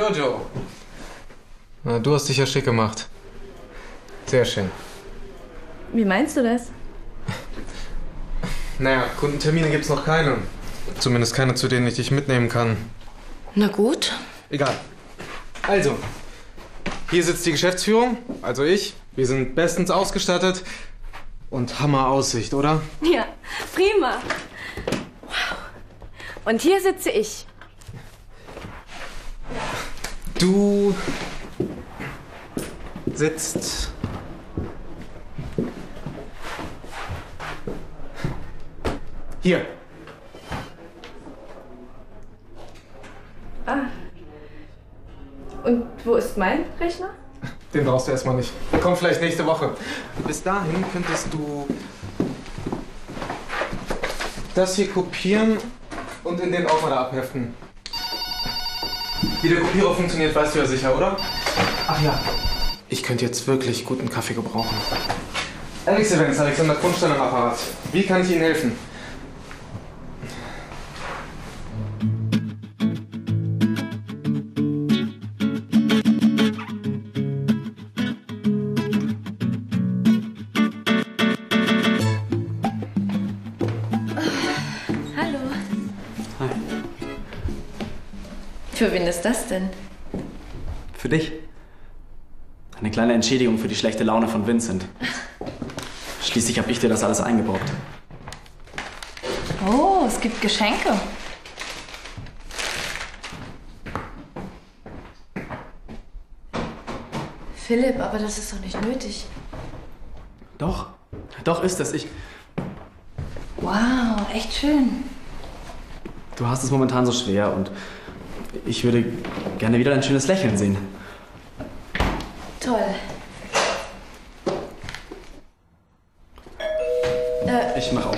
Jojo. Na, du hast dich ja schick gemacht. Sehr schön. Wie meinst du das? Naja, Kundentermine gibt's noch keine. Zumindest keine, zu denen ich dich mitnehmen kann. Na gut. Egal. Also, hier sitzt die Geschäftsführung, also ich. Wir sind bestens ausgestattet und Hammer Aussicht, oder? Ja, prima. Wow. Und hier sitze ich. Du sitzt hier. Ah. Und wo ist mein Rechner? Den brauchst du erstmal nicht. Der kommt vielleicht nächste Woche. Bis dahin könntest du das hier kopieren und in den Ordner abheften. Wie der Kopierer funktioniert, weißt du ja sicher, oder? Ach ja. Ich könnte jetzt wirklich guten Kaffee gebrauchen. Alex Evans, Alexander Grundstein am Apparat. Wie kann ich Ihnen helfen? Hallo. Hi. Für wen ist das denn? Für dich. Eine kleine Entschädigung für die schlechte Laune von Vincent. Schließlich habe ich dir das alles eingebaut. Oh, es gibt Geschenke. Philipp, aber das ist doch nicht nötig. Doch, doch ist es. Ich. Wow, echt schön. Du hast es momentan so schwer und ich würde gerne wieder dein schönes Lächeln sehen. Toll. Äh, Ich mach auf.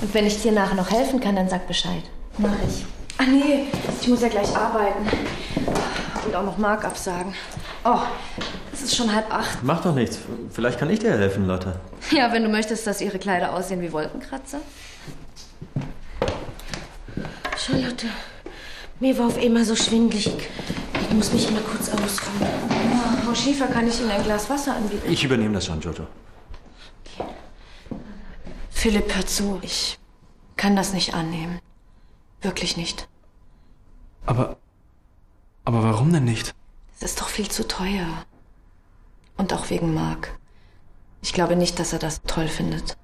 und wenn ich dir nachher noch helfen kann, dann sag Bescheid. Mach ich. Ah nee, ich muss ja gleich arbeiten. Und auch noch Mark absagen. Oh, es ist schon halb acht. Mach doch nichts. Vielleicht kann ich dir helfen, Lotte. Ja, wenn du möchtest, dass ihre Kleider aussehen wie Wolkenkratzer. Charlotte, mir war auf einmal so schwindlig. Ich muss mich mal kurz ausruhen. Oh, Frau Schiefer, kann ich Ihnen ein Glas Wasser anbieten? Ich übernehme das schon, Jojo. Philipp, hör zu. Ich kann das nicht annehmen. Wirklich nicht. Aber. Aber warum denn nicht? Es ist doch viel zu teuer. Und auch wegen Mark. Ich glaube nicht, dass er das toll findet.